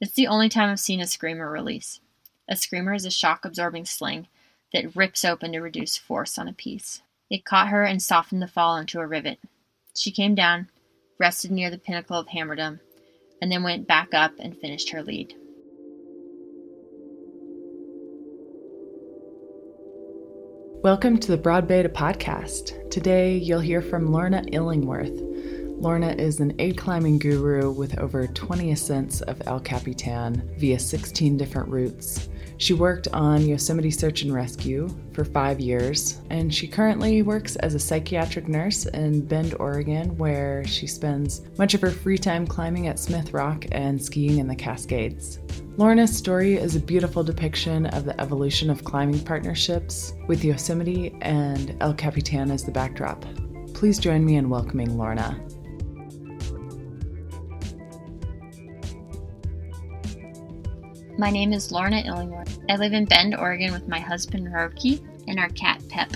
It's the only time I've seen a screamer release. A screamer is a shock absorbing sling that rips open to reduce force on a piece. It caught her and softened the fall into a rivet. She came down, rested near the pinnacle of hammerdom, and then went back up and finished her lead. Welcome to the Broad Beta podcast. Today you'll hear from Lorna Illingworth. Lorna is an aid climbing guru with over 20 ascents of El Capitan via 16 different routes. She worked on Yosemite Search and Rescue for five years, and she currently works as a psychiatric nurse in Bend, Oregon, where she spends much of her free time climbing at Smith Rock and skiing in the Cascades. Lorna's story is a beautiful depiction of the evolution of climbing partnerships with Yosemite and El Capitan as the backdrop. Please join me in welcoming Lorna. My name is Lorna Illingworth. I live in Bend, Oregon with my husband Roki and our cat Pep.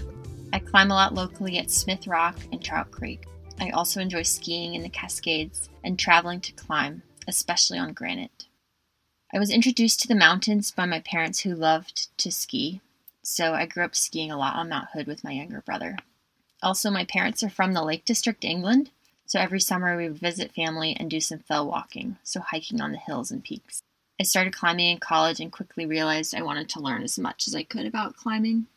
I climb a lot locally at Smith Rock and Trout Creek. I also enjoy skiing in the Cascades and traveling to climb, especially on granite. I was introduced to the mountains by my parents who loved to ski, so I grew up skiing a lot on Mount Hood with my younger brother. Also, my parents are from the Lake District, England, so every summer we would visit family and do some fell walking, so hiking on the hills and peaks. I started climbing in college and quickly realized I wanted to learn as much as I could about climbing.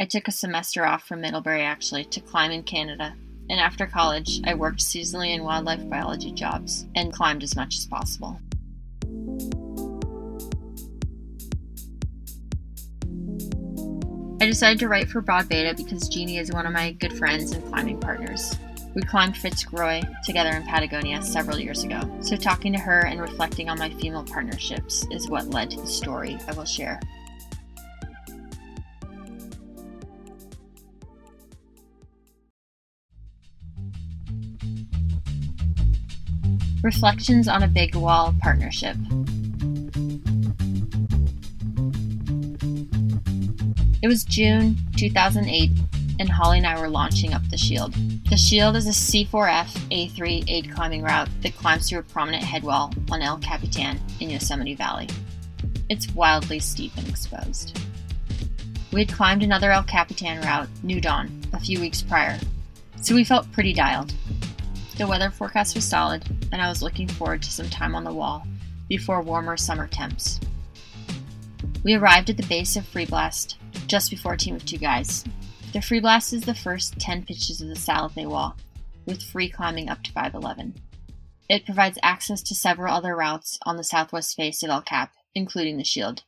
I took a semester off from Middlebury actually to climb in Canada, and after college, I worked seasonally in wildlife biology jobs and climbed as much as possible. I decided to write for Broad Beta because Jeannie is one of my good friends and climbing partners. We climbed Fitzroy together in Patagonia several years ago, so talking to her and reflecting on my female partnerships is what led to the story I will share. Reflections on a Big Wall Partnership. It was June 2008 and Holly and I were launching up the Shield. The Shield is a C4F A3 aid climbing route that climbs through a prominent headwall on El Capitan in Yosemite Valley. It's wildly steep and exposed. We had climbed another El Capitan route, New Dawn, a few weeks prior, so we felt pretty dialed. The weather forecast was solid, and I was looking forward to some time on the wall before warmer summer temps. We arrived at the base of Free Blast just before a team of two guys, the free blast is the first 10 pitches of the Salathé Wall, with free climbing up to 511. It provides access to several other routes on the southwest face of El Cap, including the Shield.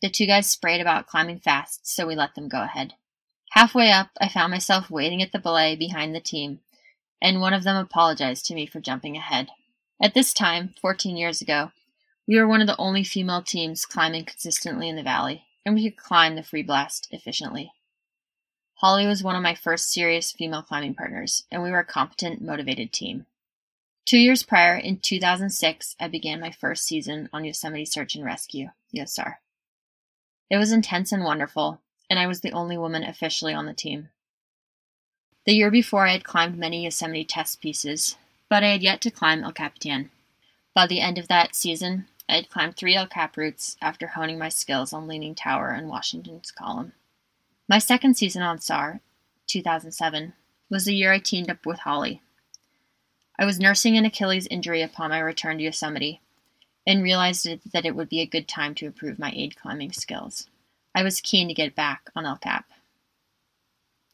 The two guys sprayed about climbing fast, so we let them go ahead. Halfway up, I found myself waiting at the belay behind the team, and one of them apologized to me for jumping ahead. At this time, 14 years ago, we were one of the only female teams climbing consistently in the valley, and we could climb the free blast efficiently. Holly was one of my first serious female climbing partners, and we were a competent, motivated team. Two years prior, in 2006, I began my first season on Yosemite Search and Rescue, YOSAR. It was intense and wonderful, and I was the only woman officially on the team. The year before, I had climbed many Yosemite test pieces, but I had yet to climb El Capitan. By the end of that season, I had climbed three El Cap routes after honing my skills on Leaning Tower and Washington's Column. My second season on SAR, 2007, was the year I teamed up with Holly. I was nursing an Achilles injury upon my return to Yosemite and realized that it would be a good time to improve my aid climbing skills. I was keen to get back on El Cap.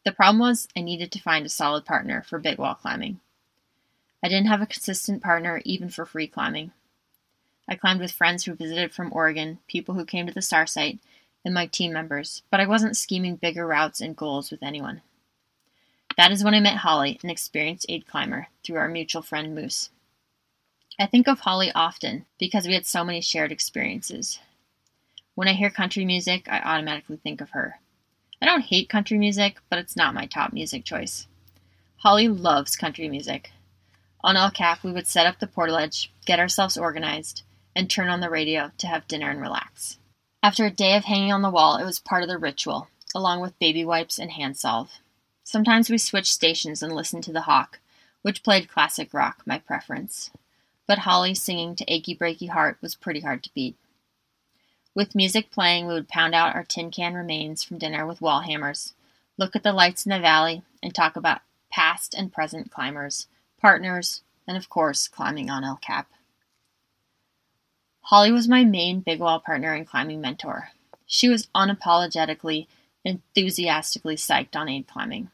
The problem was I needed to find a solid partner for big wall climbing. I didn't have a consistent partner even for free climbing. I climbed with friends who visited from Oregon, people who came to the SAR site, and my team members, but I wasn't scheming bigger routes and goals with anyone. That is when I met Holly, an experienced aid climber, through our mutual friend Moose. I think of Holly often because we had so many shared experiences. When I hear country music, I automatically think of her. I don't hate country music, but it's not my top music choice. Holly loves country music. On El Cap, we would set up the portaledge, get ourselves organized, and turn on the radio to have dinner and relax. After a day of hanging on the wall, it was part of the ritual, along with baby wipes and hand salve. Sometimes we switched stations and listened to the Hawk, which played classic rock, my preference. but Holly singing to Achy Breaky Heart was pretty hard to beat. With music playing, we would pound out our tin can remains from dinner with wall hammers, look at the lights in the valley, and talk about past and present climbers, partners, and of course, climbing on El Cap. Holly was my main big wall partner and climbing mentor. She was unapologetically, enthusiastically psyched on aid climbing.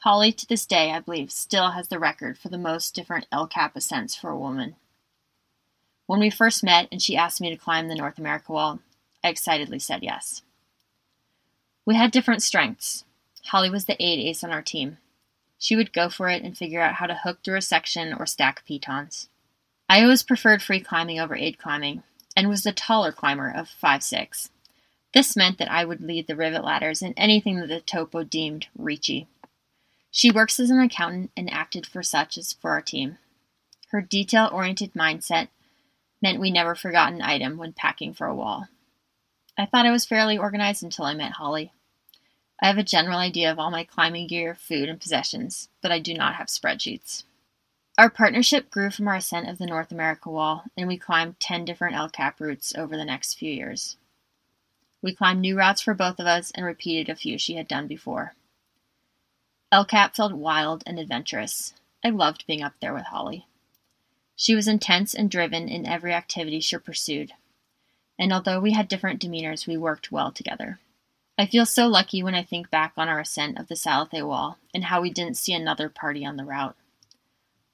Holly, to this day, I believe, still has the record for the most different El Cap ascents for a woman. When we first met and she asked me to climb the North America Wall, I excitedly said yes. We had different strengths. Holly was the aid ace on our team. She would go for it and figure out how to hook through a section or stack pitons. I always preferred free climbing over aid climbing, and was the taller climber of five six. This meant that I would lead the rivet ladders and anything that the topo deemed reachy. She works as an accountant and acted for such as for our team. Her detail oriented mindset meant we never forgot an item when packing for a wall. I thought I was fairly organized until I met Holly. I have a general idea of all my climbing gear, food, and possessions, but I do not have spreadsheets. Our partnership grew from our ascent of the North America Wall, and we climbed 10 different El Cap routes over the next few years. We climbed new routes for both of us and repeated a few she had done before. El Cap felt wild and adventurous. I loved being up there with Holly. She was intense and driven in every activity she pursued, and although we had different demeanors, we worked well together. I feel so lucky when I think back on our ascent of the Salathé Wall and how we didn't see another party on the route.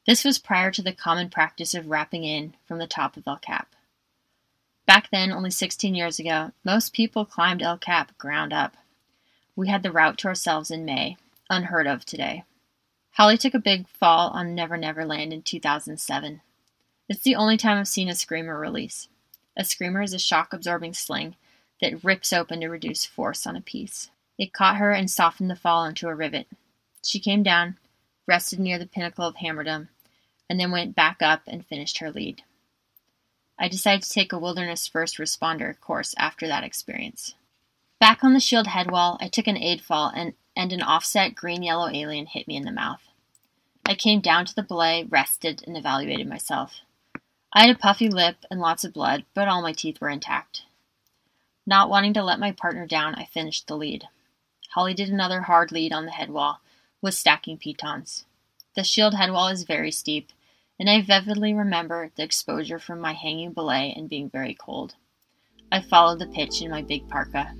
This was prior to the common practice of rapping in from the top of El Cap. Back then, only 16 years ago, most people climbed El Cap ground up. We had the route to ourselves in May, unheard of today. Holly took a big fall on Never Never Land in 2007. It's the only time I've seen a screamer release. A screamer is a shock absorbing sling that rips open to reduce force on a piece. It caught her and softened the fall into a rivet. She came down, rested near the pinnacle of Hammerdom, and then went back up and finished her lead. I decided to take a wilderness first responder course after that experience. Back on the shield headwall, I took an aid fall and, and an offset green yellow alien hit me in the mouth. I came down to the belay, rested, and evaluated myself. I had a puffy lip and lots of blood, but all my teeth were intact. Not wanting to let my partner down, I finished the lead. Holly did another hard lead on the headwall, with stacking pitons. The shield headwall is very steep, and I vividly remember the exposure from my hanging belay and being very cold. I followed the pitch in my big parka.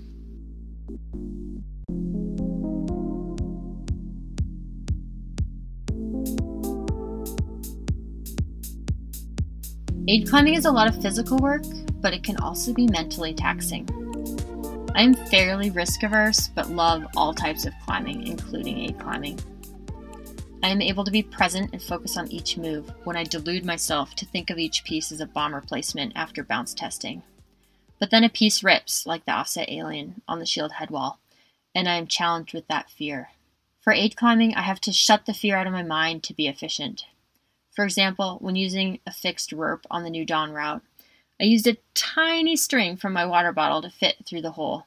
Aid climbing is a lot of physical work, but it can also be mentally taxing. I am fairly risk averse, but love all types of climbing, including aid climbing. I am able to be present and focus on each move when I delude myself to think of each piece as a bomber placement after bounce testing. But then a piece rips, like the offset alien on the shield head wall, and I am challenged with that fear. For aid climbing, I have to shut the fear out of my mind to be efficient. For example, when using a fixed rope on the New Dawn route, I used a tiny string from my water bottle to fit through the hole,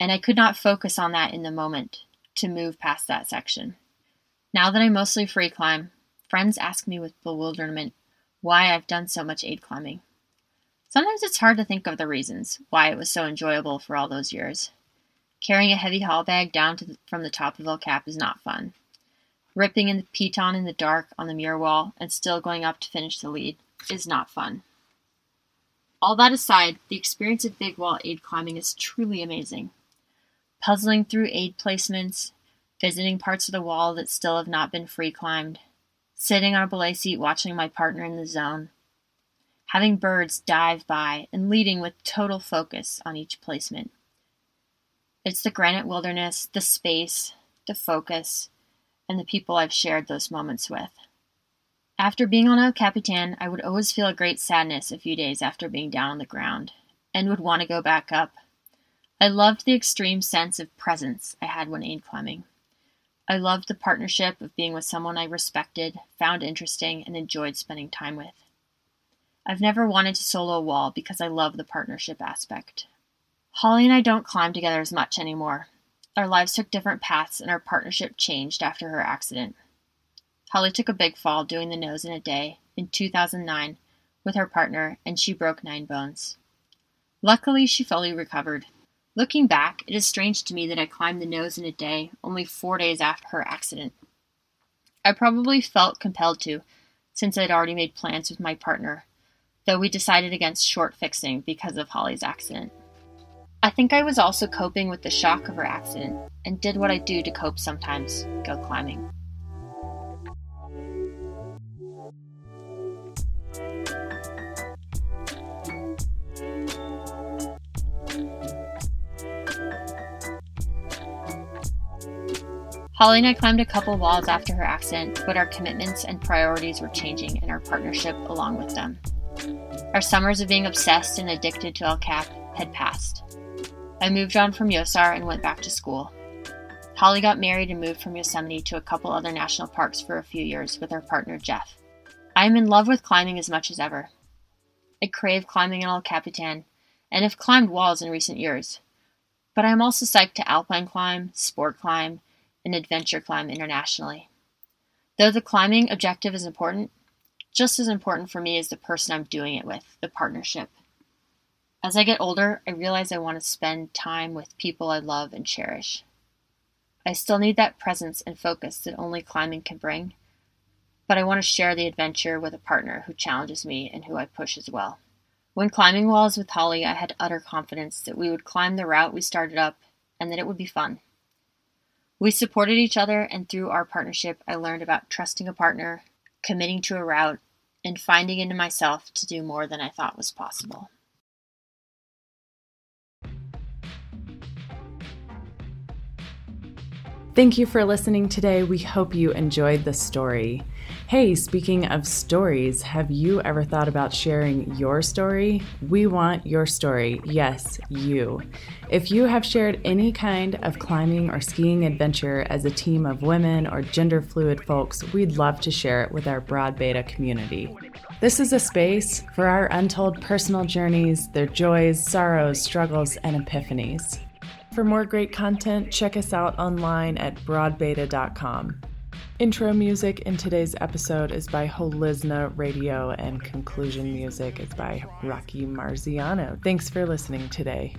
and I could not focus on that in the moment to move past that section. Now that I mostly free climb, friends ask me with bewilderment why I've done so much aid climbing. Sometimes it's hard to think of the reasons why it was so enjoyable for all those years. Carrying a heavy haul bag down the, from the top of El Cap is not fun. Ripping in the piton in the dark on the muir wall and still going up to finish the lead is not fun. All that aside, the experience of big wall aid climbing is truly amazing. Puzzling through aid placements, visiting parts of the wall that still have not been free climbed, sitting on a belay seat watching my partner in the zone, having birds dive by, and leading with total focus on each placement. It's the granite wilderness, the space, the focus, and the people I've shared those moments with. After being on El Capitan, I would always feel a great sadness a few days after being down on the ground, and would want to go back up. I loved the extreme sense of presence I had when aid climbing. I loved the partnership of being with someone I respected, found interesting, and enjoyed spending time with. I've never wanted to solo a wall because I love the partnership aspect. Holly and I don't climb together as much anymore. Our lives took different paths and our partnership changed after her accident. Holly took a big fall doing the nose in a day in 2009 with her partner, and she broke nine bones. Luckily, she fully recovered. Looking back, it is strange to me that I climbed the nose in a day only four days after her accident. I probably felt compelled to, since I'd already made plans with my partner, though we decided against short fixing because of Holly's accident. I think I was also coping with the shock of her accident and did what I do to cope sometimes go climbing. Holly and I climbed a couple walls after her accident, but our commitments and priorities were changing and our partnership along with them. Our summers of being obsessed and addicted to El Cap had passed. I moved on from Yosar and went back to school. Holly got married and moved from Yosemite to a couple other national parks for a few years with her partner Jeff. I am in love with climbing as much as ever. I crave climbing in El Capitan and have climbed walls in recent years. But I am also psyched to alpine climb, sport climb, and adventure climb internationally. Though the climbing objective is important, just as important for me is the person I'm doing it with, the partnership. As I get older, I realize I want to spend time with people I love and cherish. I still need that presence and focus that only climbing can bring, but I want to share the adventure with a partner who challenges me and who I push as well. When climbing walls with Holly, I had utter confidence that we would climb the route we started up and that it would be fun. We supported each other, and through our partnership, I learned about trusting a partner, committing to a route, and finding into myself to do more than I thought was possible. Thank you for listening today. We hope you enjoyed the story. Hey, speaking of stories, have you ever thought about sharing your story? We want your story. Yes, you. If you have shared any kind of climbing or skiing adventure as a team of women or gender fluid folks, we'd love to share it with our Broad Beta community. This is a space for our untold personal journeys, their joys, sorrows, struggles, and epiphanies. For more great content, check us out online at broadbeta.com. Intro music in today's episode is by Holizna Radio, and conclusion music is by Rocky Marsiano. Thanks for listening today.